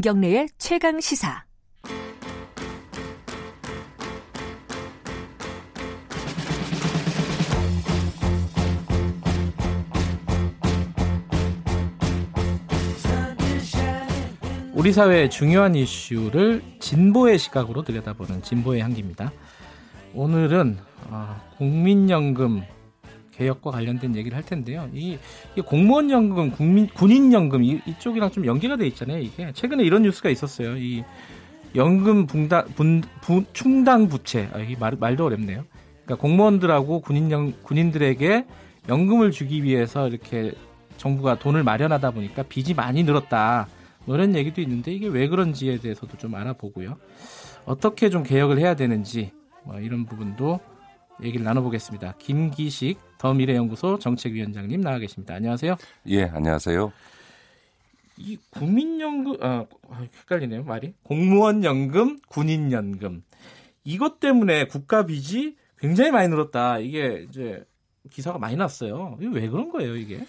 김경래의 최강 시사. 우리 사회의 중요한 이슈를 진보의 시각으로 들여다보는 진보의 향기입니다. 오늘은 어, 국민연금 개혁과 관련된 얘기를 할 텐데요. 이, 이 공무원 연금, 국민 군인 연금 이, 이쪽이랑 좀 연계가 돼 있잖아요. 이게 최근에 이런 뉴스가 있었어요. 이 연금 붕당, 분, 부, 충당 부채. 아, 이 말, 말도 어렵네요. 그러니까 공무원들하고 군인 연 군인들에게 연금을 주기 위해서 이렇게 정부가 돈을 마련하다 보니까 빚이 많이 늘었다. 뭐 이런 얘기도 있는데 이게 왜 그런지에 대해서도 좀 알아보고요. 어떻게 좀 개혁을 해야 되는지 뭐 이런 부분도 얘기를 나눠보겠습니다. 김기식 더 미래연구소 정책위원장님 나와 계십니다. 안녕하세요. 예, 안녕하세요. 이 국민연금 아 헷갈리네요 말이 공무원 연금, 군인 연금 이것 때문에 국가 빚이 굉장히 많이 늘었다. 이게 이제 기사가 많이 났어요. 이게 왜 그런 거예요, 이게?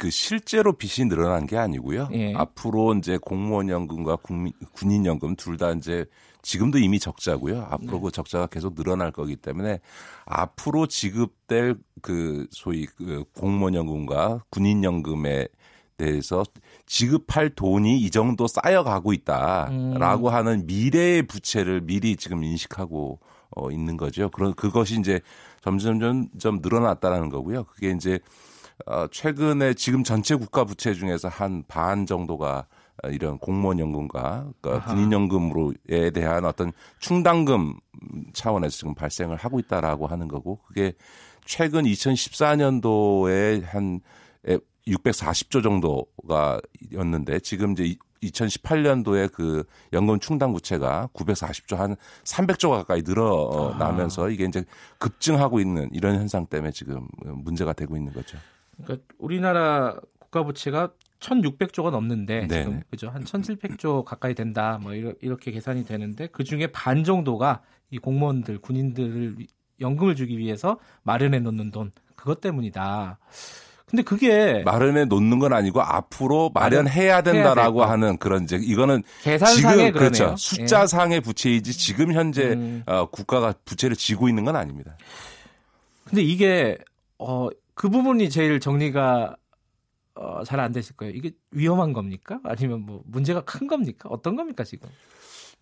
아, 그 실제로 빚이 늘어난 게 아니고요. 예. 앞으로 이제 공무원 연금과 국민, 군인 연금 둘 다 이제 지금도 이미 적자고요. 앞으로 네. 그 적자가 계속 늘어날 거기 때문에 앞으로 지급될 그 소위 그 공무원 연금과 군인 연금에 대해서 지급할 돈이 이 정도 쌓여가고 있다라고 음. 하는 미래의 부채를 미리 지금 인식하고 어, 있는 거죠. 그런 그것이 이제 점점 점 점 늘어났다라는 거고요. 그게 이제 어, 최근에 지금 전체 국가 부채 중에서 한 반 정도가 이런 공무원 연금과 그러니까 군인 연금으로에 대한 어떤 충당금 차원에서 지금 발생을 하고 있다라고 하는 거고 그게 최근 2014년도에 한 640조 정도가였는데 지금 이제 2018년도에 그 연금 충당 부채가 940조 한 300조 가까이 늘어나면서 아. 이게 이제 급증하고 있는 이런 현상 때문에 지금 문제가 되고 있는 거죠. 그러니까 우리나라 국가 부채가 1,600조가 넘는데 네. 지금 그죠 한 1,700조 가까이 된다 뭐 이렇게 계산이 되는데 그 중에 반 정도가 이 공무원들 군인들을 연금을 주기 위해서 마련해 놓는 돈 그것 때문이다. 근데 그게 마련해 놓는 건 아니고 앞으로 마련해야 된다라고 하는 그런 이제 이거는 계산상의 지금 그렇죠 숫자상의 예. 부채이지 지금 현재 음. 어, 국가가 부채를 지고 있는 건 아닙니다. 근데 이게 어, 그 부분이 제일 정리가 어, 잘 안 되실 거예요. 이게 위험한 겁니까? 아니면 뭐 문제가 큰 겁니까? 어떤 겁니까 지금?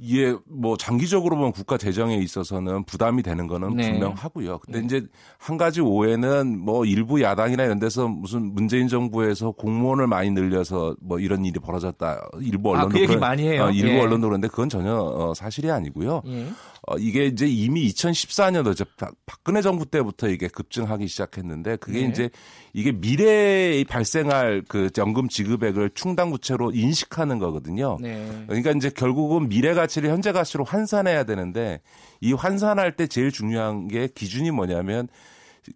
이게 뭐 장기적으로 보면 국가 재정에 있어서는 부담이 되는 거는 네. 분명하고요. 근데 네. 이제 한 가지 오해는 뭐 일부 야당이나 이런 데서 무슨 문재인 정부에서 공무원을 많이 늘려서 뭐 이런 일이 벌어졌다. 일부 언론도 아, 그 얘기 그런, 많이 해요. 어, 일부 예. 언론도 그런데 그건 전혀 어, 사실이 아니고요. 예. 어, 이게 이제 이미 2014년도 이제 박근혜 정부 때부터 이게 급증하기 시작했는데 그게 네. 이제 이게 미래에 발생할 그 연금 지급액을 충당 부채로 인식하는 거거든요. 네. 그러니까 이제 결국은 미래 가 치를 현재 가치로 환산해야 되는데 이 환산할 때 제일 중요한 게 기준이 뭐냐면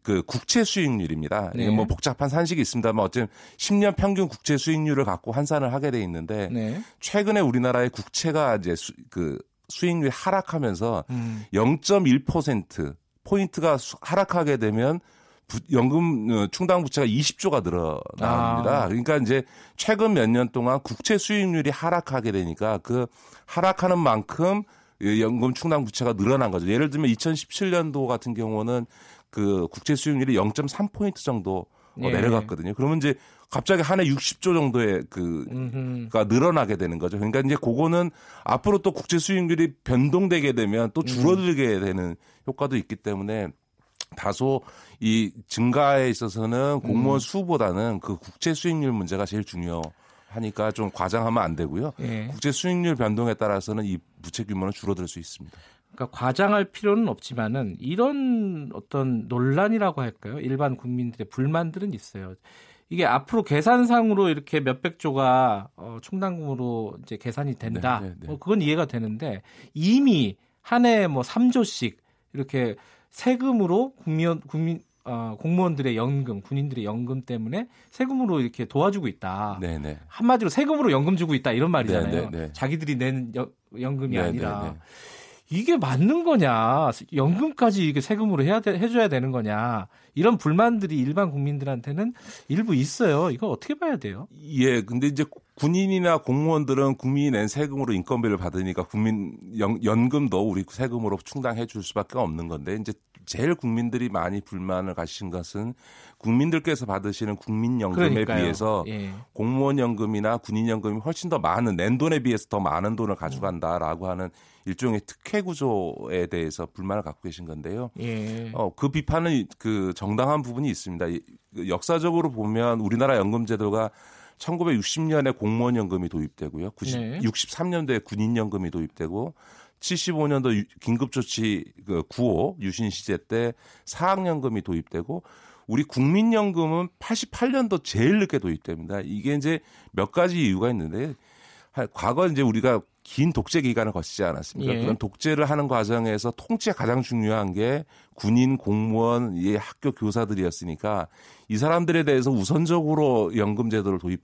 그 국채 수익률입니다. 네. 뭐 복잡한 산식이 있습니다만 어쨌든 10년 평균 국채 수익률을 갖고 환산을 하게 돼 있는데 네. 최근에 우리나라의 국채가 이제 수, 그 수익률이 하락하면서 음. 0.1% 포인트가 하락하게 되면 부, 연금 어, 충당 부채가 20조가 늘어납니다. 아. 그러니까 이제 최근 몇 년 동안 국채 수익률이 하락하게 되니까 그 하락하는 만큼 연금 충당 부채가 늘어난 거죠. 예를 들면 2017년도 같은 경우는 그 국채 수익률이 0.3포인트 정도 예. 내려갔거든요. 그러면 이제 갑자기 한 해 60조 정도의 그가 늘어나게 되는 거죠. 그러니까 이제 그거는 앞으로 또 국제 수익률이 변동되게 되면 또 줄어들게 되는 효과도 있기 때문에 다소 이 증가에 있어서는 공무원 음. 수보다는 그 국제 수익률 문제가 제일 중요. 하니까 좀 과장하면 안 되고요. 예. 국제 수익률 변동에 따라서는 이 부채 규모는 줄어들 수 있습니다. 그러니까 과장할 필요는 없지만은 이런 어떤 논란이라고 할까요? 일반 국민들의 불만들은 있어요. 이게 앞으로 계산상으로 이렇게 몇백 조가 어, 충당금으로 이제 계산이 된다. 네, 네, 네. 뭐 그건 이해가 되는데 이미 한 해에 뭐 3조씩 이렇게 세금으로 국민 국민 어, 공무원들의 연금, 군인들의 연금 때문에 세금으로 이렇게 도와주고 있다. 네네. 네. 한마디로 세금으로 연금 주고 있다 이런 말이잖아요. 네네네. 네, 자기들이 낸 여, 연금이 네네네. 아니라 이게 맞는 거냐? 연금까지 이게 세금으로 해야 돼, 해줘야 되는 거냐? 이런 불만들이 일반 국민들한테는 일부 있어요. 이거 어떻게 봐야 돼요? 예, 근데 이제 군인이나 공무원들은 국민이 낸 세금으로 인건비를 받으니까 국민 연, 금도 우리 세금으로 충당해 줄 수밖에 없는 건데 이제 제일 국민들이 많이 불만을 가신 것은 국민들께서 받으시는 국민연금에 그러니까요. 비해서 예. 공무원 연금이나 군인 연금이 훨씬 더 많은 낸 돈에 비해서 더 많은 돈을 가져간다라고 하는 일종의 특혜 구조에 대해서 불만을 갖고 계신 건데요. 예. 어, 그 비판은 그 정당한 부분이 있습니다. 그 역사적으로 보면 우리나라 연금 제도가 1960년에 공무원 연금이 도입되고요. 90, 네. 63년도에 군인 연금이 도입되고 75년도 긴급조치 그 9호 유신 시제 때 사학연금이 도입되고 우리 국민연금은 88년도 제일 늦게 도입됩니다. 이게 이제 몇 가지 이유가 있는데 과거 이제 우리가 긴 독재 기간을 거치지 않았습니까? 예. 그런 독재를 하는 과정에서 통치가 가장 중요한 게 군인, 공무원, 예, 학교 교사들이었으니까 이 사람들에 대해서 우선적으로 연금 제도를 도입을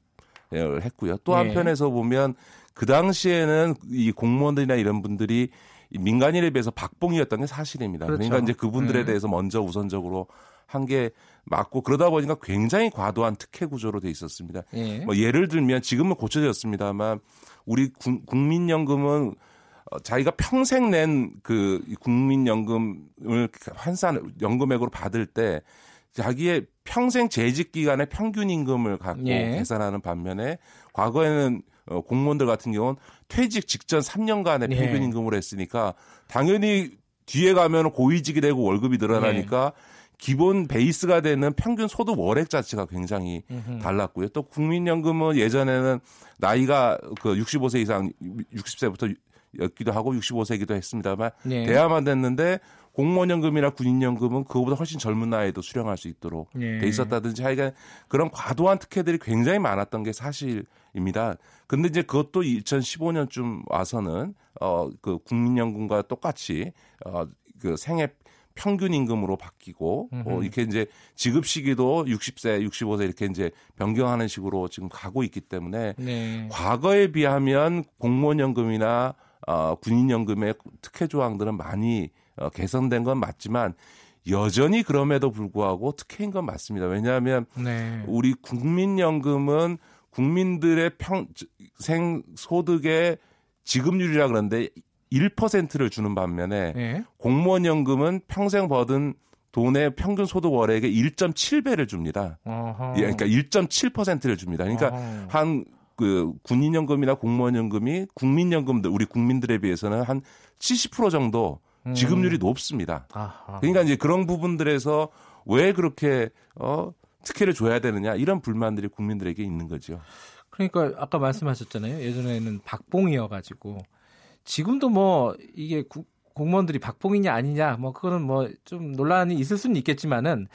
했고요. 또 예. 한편에서 보면 그 당시에는 이 공무원들이나 이런 분들이 민간인에 비해서 박봉이었던 게 사실입니다. 그렇죠. 그러니까 이제 그분들에 네. 대해서 먼저 우선적으로 한 게 맞고 그러다 보니까 굉장히 과도한 특혜 구조로 돼 있었습니다. 예. 뭐 예를 들면 지금은 고쳐졌습니다만 우리 국민연금은 어, 자기가 평생 낸 그 국민연금을 환산 연금액으로 받을 때 자기의 평생 재직 기간의 평균 임금을 갖고 예. 계산하는 반면에 과거에는 어, 공무원들 같은 경우는 퇴직 직전 3년간의 네. 평균 임금을 했으니까 당연히 뒤에 가면 고위직이 되고 월급이 늘어나니까 네. 기본 베이스가 되는 평균 소득 월액 자체가 굉장히 음흠. 달랐고요. 또 국민연금은 예전에는 나이가 그 65세 이상 60세부터 였기도 하고 65세기도 했습니다만 네. 돼야만 됐는데 공무원연금이나 군인연금은 그거보다 훨씬 젊은 나이에도 수령할 수 있도록 네. 돼 있었다든지 하여간 그런 과도한 특혜들이 굉장히 많았던 게 사실입니다. 근데 이제 그것도 2015년쯤 와서는 어 그 국민연금과 똑같이 어그 생애 평균 임금으로 바뀌고 어, 이렇게 이제 지급 시기도 60세, 65세 이렇게 이제 변경하는 식으로 지금 가고 있기 때문에 네. 과거에 비하면 공무원 연금이나 어, 군인 연금의 특혜 조항들은 많이 어, 개선된 건 맞지만 여전히 그럼에도 불구하고 특혜인 건 맞습니다. 왜냐하면 네. 우리 국민연금은 국민들의 평생 소득의 지급률이라 그러는데 1%를 주는 반면에 네. 공무원 연금은 평생 버든 돈의 평균 소득 월액의 1.7배를 줍니다. 어허. 예, 그러니까 1.7%를 줍니다. 그러니까 한그 군인연금이나 공무원연금이 국민연금들 우리 국민들에 비해서는 한 70% 정도 지급률이 음. 높습니다. 아하. 그러니까 이제 그런 부분들에서 왜 그렇게 어 특혜를 줘야 되느냐 이런 불만들이 국민들에게 있는 거죠. 그러니까 아까 말씀하셨잖아요. 예전에는 박봉이어 가지고 지금도 뭐 이게 구, 공무원들이 박봉이냐 아니냐 뭐 그거는 뭐 좀 논란이 있을 수는 있겠지만은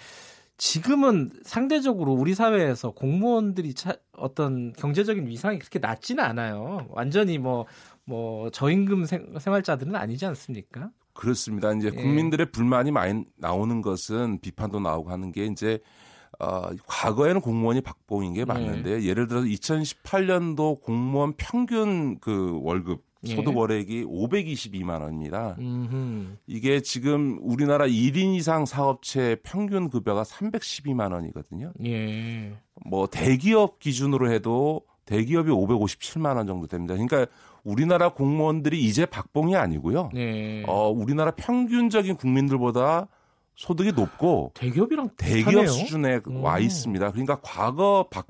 지금은 상대적으로 우리 사회에서 공무원들이 차, 어떤 경제적인 위상이 그렇게 낮지는 않아요. 완전히 뭐, 뭐, 저임금 생, 활자들은 아니지 않습니까? 그렇습니다. 이제 예. 국민들의 불만이 많이 나오는 것은 비판도 나오고 하는 게 이제 어, 과거에는 공무원이 박봉인 게 맞는데 예. 예를 들어서 2018년도 공무원 평균 그 월급 예. 소득 월액이 522만 원입니다. 음흠. 이게 지금 우리나라 1인 이상 사업체 평균 급여가 312만 원이거든요. 예. 뭐 대기업 기준으로 해도 대기업이 557만 원 정도 됩니다. 그러니까 우리나라 공무원들이 이제 박봉이 아니고요. 네. 어, 우리나라 평균적인 국민들보다 소득이 높고 대기업이랑 대기업 비슷하네요. 수준에 음. 와 있습니다. 그러니까 과거 박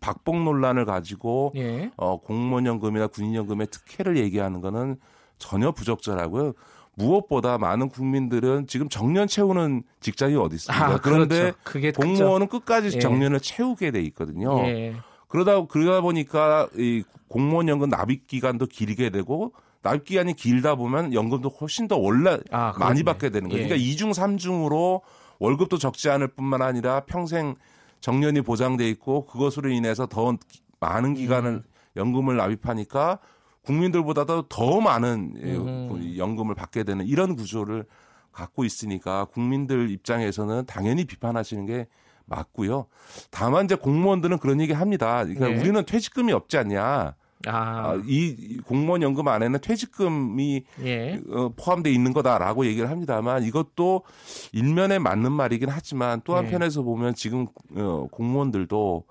박봉 논란을 가지고 예. 어, 공무원연금이나 군인연금의 특혜를 얘기하는 거는 전혀 부적절하고요. 무엇보다 많은 국민들은 지금 정년 채우는 직장이 어디 있습니까? 아, 그런데 그렇죠. 공무원은 끝까지 예. 정년을 채우게 돼 있거든요. 예. 그러다 그러다 보니까 이 공무원 연금 납입 기간도 길게 되고 납입 기간이 길다 보면 연금도 훨씬 더 올라 아, 많이 받게 되는 거예요. 예. 그러니까 2중 3중으로 월급도 적지 않을 뿐만 아니라 평생 정년이 보장돼 있고 그것으로 인해서 더 많은 기간을 음. 연금을 납입하니까 국민들보다도 더 많은 음. 연금을 받게 되는 이런 구조를 갖고 있으니까 국민들 입장에서는 당연히 비판하시는 게 맞고요. 다만 이제 공무원들은 그런 얘기 합니다. 그러니까 네. 우리는 퇴직금이 없지 않냐. 아. 아, 이 공무원 연금 안에는 퇴직금이 예. 어, 포함되어 있는 거다라고 얘기를 합니다만 이것도 일면에 맞는 말이긴 하지만 또 한편에서 예. 보면 지금 어, 공무원들도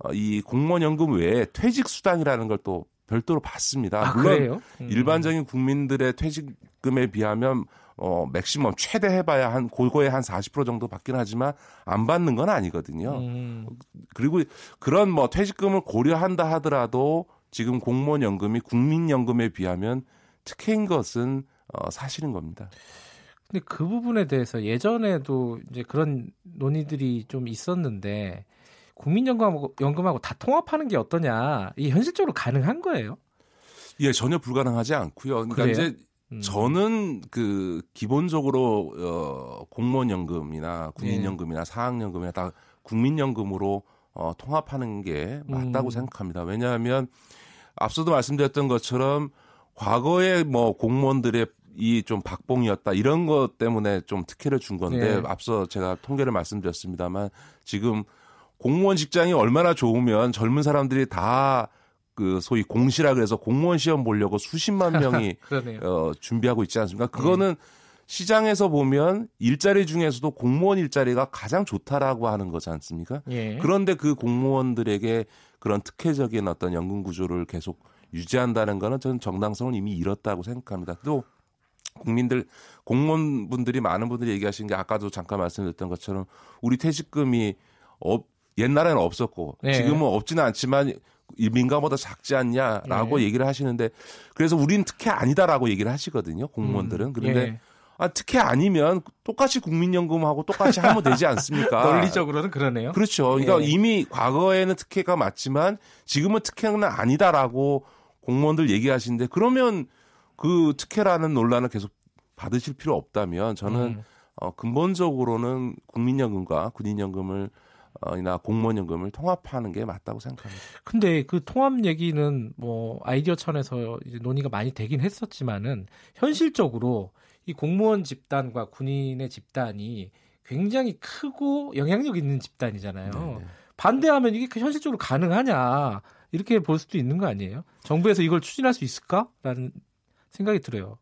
어, 이 공무원 연금 외에 퇴직 수당이라는 걸 또 별도로 받습니다. 아, 물론 음. 일반적인 국민들의 퇴직금에 비하면 어, 맥시멈 최대 해봐야 한 고거에 한 40% 정도 받긴 하지만 안 받는 건 아니거든요. 음. 그리고 그런 뭐 퇴직금을 고려한다 하더라도 지금 공무원 연금이 국민연금에 비하면 특혜인 것은 어, 사실인 겁니다. 근데 그 부분에 대해서 예전에도 이제 그런 논의들이 좀 있었는데 국민연금하고 연금하고 다 통합하는 게 어떠냐? 이 현실적으로 가능한 거예요? 예, 전혀 불가능하지 않고요. 그러니까 그래요? 이제 음. 저는 그 기본적으로 어 공무원 연금이나 군인 연금이나 네. 사학 연금이나 다 국민 연금으로 어 통합하는 게 맞다고 음. 생각합니다. 왜냐하면 앞서도 말씀드렸던 것처럼 과거에 뭐 공무원들의 이 좀 박봉이었다 이런 것 때문에 좀 특혜를 준 건데 네. 앞서 제가 통계를 말씀드렸습니다만 지금 공무원 직장이 얼마나 좋으면 젊은 사람들이 다 그 소위 공시라 그래서 공무원 시험 보려고 수십만 명이 어, 준비하고 있지 않습니까? 그거는 네. 시장에서 보면 일자리 중에서도 공무원 일자리가 가장 좋다라고 하는 거지 않습니까? 예. 그런데 그 공무원들에게 그런 특혜적인 어떤 연금 구조를 계속 유지한다는 거는 저는 정당성을 이미 잃었다고 생각합니다. 또 국민들 공무원분들이 많은 분들이 얘기하시는 게 아까도 잠깐 말씀드렸던 것처럼 우리 퇴직금이 어, 옛날에는 없었고 네. 지금은 없지는 않지만 민가보다 작지 않냐라고 네. 얘기를 하시는데 그래서 우리는 특혜 아니다라고 얘기를 하시거든요 공무원들은 음. 그런데 네. 아, 특혜 아니면 똑같이 국민연금하고 똑같이 하면 되지 않습니까? 논리적으로는 그러네요. 그렇죠. 그러니까 예. 이미 과거에는 특혜가 맞지만 지금은 특혜는 아니다라고 공무원들 얘기하시는데 그러면 그 특혜라는 논란을 계속 받으실 필요 없다면 저는 음. 어, 근본적으로는 국민연금과 군인연금을 어, 이나 공무원연금을 통합하는 게 맞다고 생각합니다. 근데 그 통합 얘기는 뭐 아이디어 차원에서 논의가 많이 되긴 했었지만은 현실적으로 이 공무원 집단과 군인의 집단이 굉장히 크고 영향력 있는 집단이잖아요. 네네. 반대하면 이게 그 현실적으로 가능하냐 이렇게 볼 수도 있는 거 아니에요? 정부에서 이걸 추진할 수 있을까라는 생각이 들어요.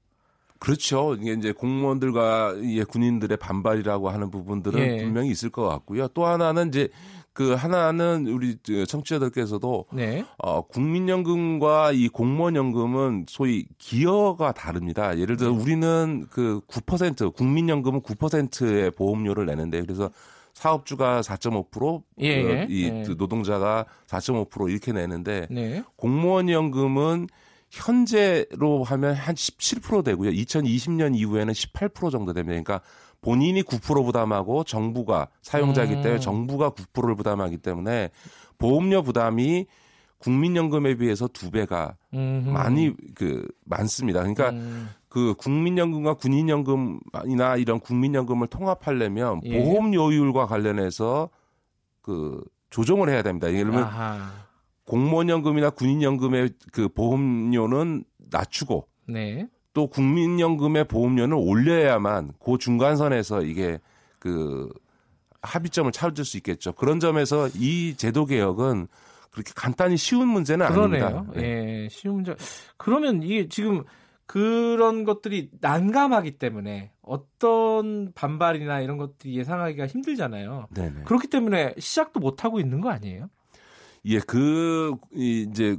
그렇죠. 이게 이제 공무원들과 예, 군인들의 반발이라고 하는 부분들은 예. 분명히 있을 것 같고요. 또 하나는 이제 그 하나는 우리 청취자들께서도 네. 어, 국민연금과 이 공무원연금은 소위 기여가 다릅니다. 예를 들어 네. 우리는 그 9% 국민연금은 9%의 보험료를 내는데 그래서 사업주가 4.5%, 예. 그, 이 예. 노동자가 4.5% 이렇게 내는데 네. 공무원 연금은 현재로 하면 한 17% 되고요. 2020년 이후에는 18% 정도 됩니다. 그러니까 본인이 9% 부담하고 정부가 사용자이기 음. 때문에 정부가 9%를 부담하기 때문에 보험료 부담이 국민연금에 비해서 두 배가 음흠. 많이 그 많습니다. 그러니까 음. 그 국민연금과 군인연금이나 이런 국민연금을 통합하려면 예. 보험료율과 관련해서 그 조정을 해야 됩니다. 예를 들면 아하. 공무원연금이나 군인연금의 그 보험료는 낮추고 네. 또 국민연금의 보험료는 올려야만 그 중간선에서 이게 그 합의점을 찾을 수 있겠죠. 그런 점에서 이 제도 개혁은 그렇게 간단히 쉬운 문제는 그러네요. 아닙니다. 네. 예, 쉬운 문제. 그러면 이게 지금 그런 것들이 난감하기 때문에 어떤 반발이나 이런 것들이 예상하기가 힘들잖아요. 네네. 그렇기 때문에 시작도 못 하고 있는 거 아니에요? 예, 그 이제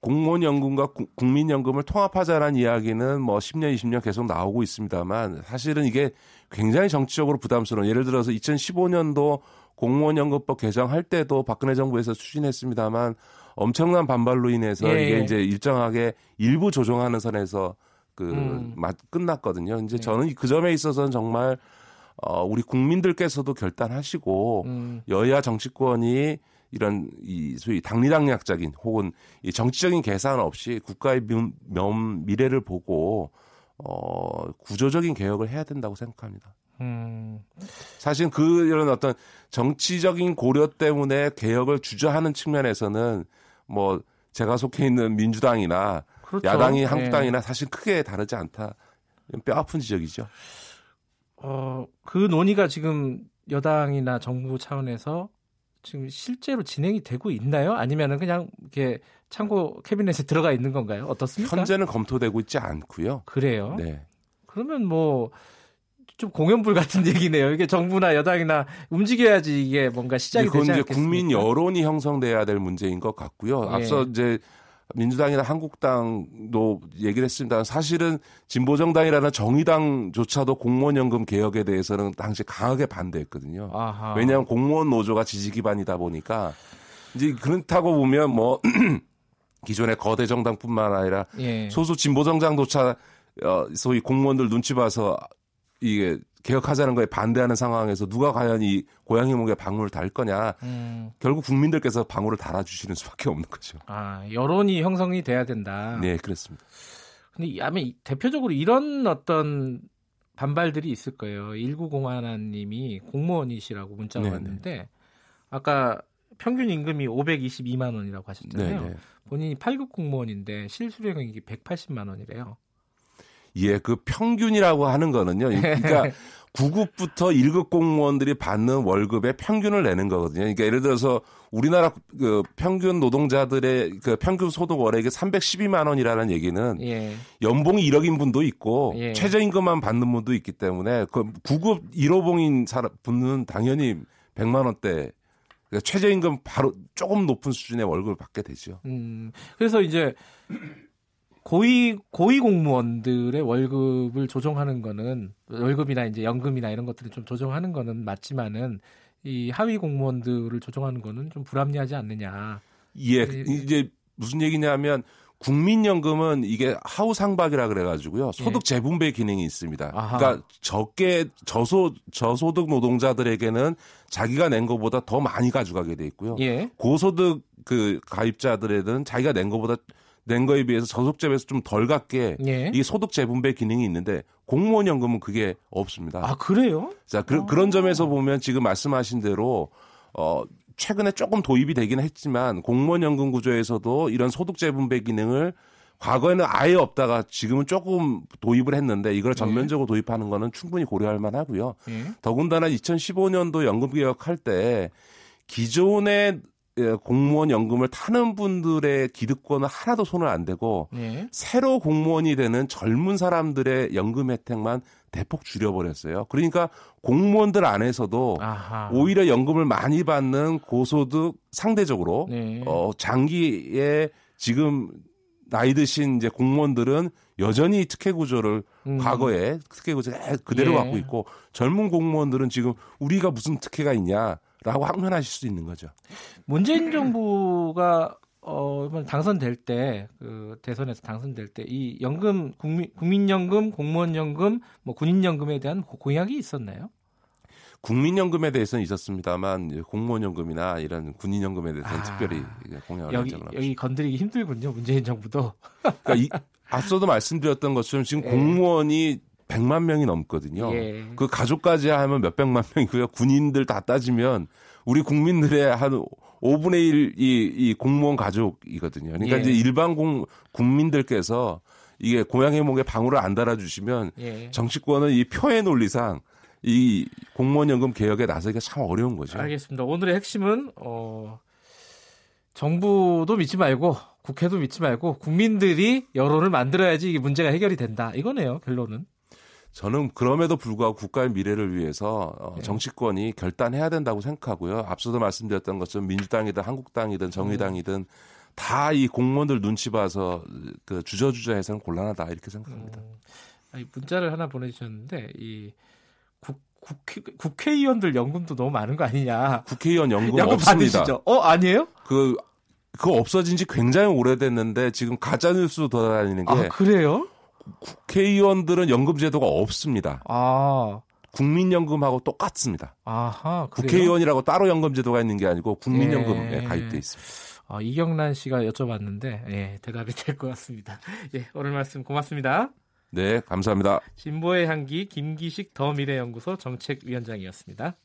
공무원연금과 국민연금을 통합하자라는 이야기는 뭐 10년, 20년 계속 나오고 있습니다만 사실은 이게 굉장히 정치적으로 부담스러운 예를 들어서 2015년도 공무원연금법 개정할 때도 박근혜 정부에서 추진했습니다만 엄청난 반발로 인해서 예. 이게 이제 일정하게 일부 조정하는 선에서 그 음. 끝났거든요. 이제 예. 저는 그 점에 있어서는 정말 어 우리 국민들께서도 결단하시고 음. 여야 정치권이 이런 이 소위 당리당략적인 혹은 이 정치적인 계산 없이 국가의 면, 미래를 보고 어 구조적인 개혁을 해야 된다고 생각합니다. 음. 사실 그 이런 어떤 정치적인 고려 때문에 개혁을 주저하는 측면에서는 뭐 제가 속해 있는 민주당이나 그렇죠. 야당이 네. 한국당이나 사실 크게 다르지 않다. 뼈 아픈 지적이죠. 어, 그 논의가 지금 여당이나 정부 차원에서 지금 실제로 진행이 되고 있나요? 아니면은 그냥 이렇게 참고 캐비넷에 들어가 있는 건가요? 어떻습니까? 현재는 검토되고 있지 않고요. 그래요. 네. 그러면 뭐 좀 공연불 같은 얘기네요. 이게 정부나 여당이나 움직여야지 이게 뭔가 시작이 되지 않겠습니까? 이제 국민 여론이 형성돼야 될 문제인 것 같고요. 예. 앞서 이제 민주당이나 한국당도 얘기를 했습니다. 사실은 진보정당이라는 정의당조차도 공무원연금 개혁에 대해서는 당시 강하게 반대했거든요. 아하. 왜냐하면 공무원 노조가 지지 기반이다 보니까 이제 그렇다고 보면 뭐 기존의 거대 정당뿐만 아니라 예. 소수 진보정당조차 어, 소위 공무원들 눈치 봐서 이게 개혁하자는 거에 반대하는 상황에서 누가 과연 이 고양이 목에 방울을 달 거냐. 음, 결국 국민들께서 방울을 달아주시는 수밖에 없는 거죠. 아, 여론이 형성이 돼야 된다. 네, 그렇습니다. 근데 이- 아마 이- 대표적으로 이런 어떤 반발들이 있을 거예요. 1901님이 공무원이시라고 문자가 네네. 왔는데 아까 평균 임금이 522만 원이라고 하셨잖아요. 네, 네. 본인이 8급 공무원인데 실수령액이 180만 원이래요. 예, 그 평균이라고 하는 거는요. 그러니까 9급부터 1급 공무원들이 받는 월급의 평균을 내는 거거든요. 그러니까 예를 들어서 우리나라 그 평균 노동자들의 그 평균 소득 월액이 312만 원이라는 얘기는 예. 연봉이 1억인 분도 있고 예. 최저임금만 받는 분도 있기 때문에 그 9급 1호봉인 사람 분은 당연히 100만 원대 그러니까 최저임금 바로 조금 높은 수준의 월급을 받게 되죠. 음, 그래서 이제 고위 고위 공무원들의 월급을 조정하는 거는 월급이나 이제 연금이나 이런 것들을 좀 조정하는 거는 맞지만은 이 하위 공무원들을 조정하는 거는 좀 불합리하지 않느냐. 예, 네. 이제 무슨 얘기냐면 국민연금은 이게 하우상박이라 그래가지고요 소득 재분배 기능이 있습니다. 예. 아하. 그러니까 적게 저소 저소득 노동자들에게는 자기가 낸 것보다 더 많이 가져가게 돼 있고요. 예. 고소득 그 가입자들에는 자기가 낸 것보다 낸 거에 비해서 저속재에서 좀 덜 갖게 예. 이게 소득 재 분배 기능이 있는데 공무원 연금은 그게 없습니다. 아 그래요? 자, 그, 아. 그런 점에서 보면 지금 말씀하신 대로 어 최근에 조금 도입이 되긴 했지만 공무원 연금 구조에서도 이런 소득 재 분배 기능을 과거에는 아예 없다가 지금은 조금 도입을 했는데 이걸 전면적으로 도입하는 거는 충분히 고려할 만하고요. 예. 더군다나 2015년도 연금 개혁할 때 기존의 예, 공무원 연금을 타는 분들의 기득권은 하나도 손을 안 대고 예. 새로 공무원이 되는 젊은 사람들의 연금 혜택만 대폭 줄여버렸어요. 그러니까 공무원들 안에서도 아하. 오히려 연금을 많이 받는 고소득 상대적으로 네. 어 장기에 지금 나이 드신 이제 공무원들은 여전히 특혜 구조를 음. 과거에 특혜 구조를 그대로 예. 갖고 있고 젊은 공무원들은 지금 우리가 무슨 특혜가 있냐 라고 항변하실 수 있는 거죠. 문재인 정부가 어 당선될 때 그 대선에서 당선될 때 이 연금 국민 국민연금, 공무원연금, 뭐 군인연금에 대한 고- 공약이 있었나요? 국민연금에 대해서는 있었습니다만 공무원연금이나 이런 군인연금에 대해서는 아. 특별히 공약을 한 여기 적은 없습니다. 여기 건드리기 힘들군요. 문재인 정부도. 그러니까 이, 앞서도 말씀드렸던 것처럼 지금 예. 공무원이 100만 명이 넘거든요. 예. 그 가족까지 하면 몇백만 명이고요. 군인들 다 따지면 우리 국민들의 한 5분의 1이 이 공무원 가족이거든요. 그러니까 예. 이제 일반 공, 국민들께서 이게 고양이 목에 방울을 안 달아주시면 예. 정치권은 이 표의 논리상 이 공무원연금 개혁에 나서기가 참 어려운 거죠. 알겠습니다. 오늘의 핵심은 어 정부도 믿지 말고 국회도 믿지 말고 국민들이 여론을 만들어야지 이게 문제가 해결이 된다. 이거네요. 결론은. 저는 그럼에도 불구하고 국가의 미래를 위해서 어, 예. 정치권이 결단해야 된다고 생각하고요. 앞서도 말씀드렸던 것처럼 민주당이든 한국당이든 정의당이든 다 이 공무원들 눈치 봐서 그 주저주저해서는 곤란하다 이렇게 생각합니다. 음, 문자를 하나 보내주셨는데 이 국, 국회, 국회의원들 연금도 너무 많은 거 아니냐? 국회의원 연금 연금 없습니다. 받으시죠? 어 아니에요? 그 그거 없어진 지 굉장히 오래됐는데 지금 가짜 뉴스로 돌아다니는 게 아 그래요? 국회의원들은 연금 제도가 없습니다. 아 국민연금하고 똑같습니다. 아하? 국회의원이라고 따로 연금 제도가 있는 게 아니고 국민연금에 예. 가입돼 있습니다. 아, 이경란 씨가 여쭤봤는데 예, 대답이 될 것 같습니다. 예, 오늘 말씀 고맙습니다. 네, 감사합니다. 진보의 향기 김기식 더 미래연구소 정책위원장이었습니다.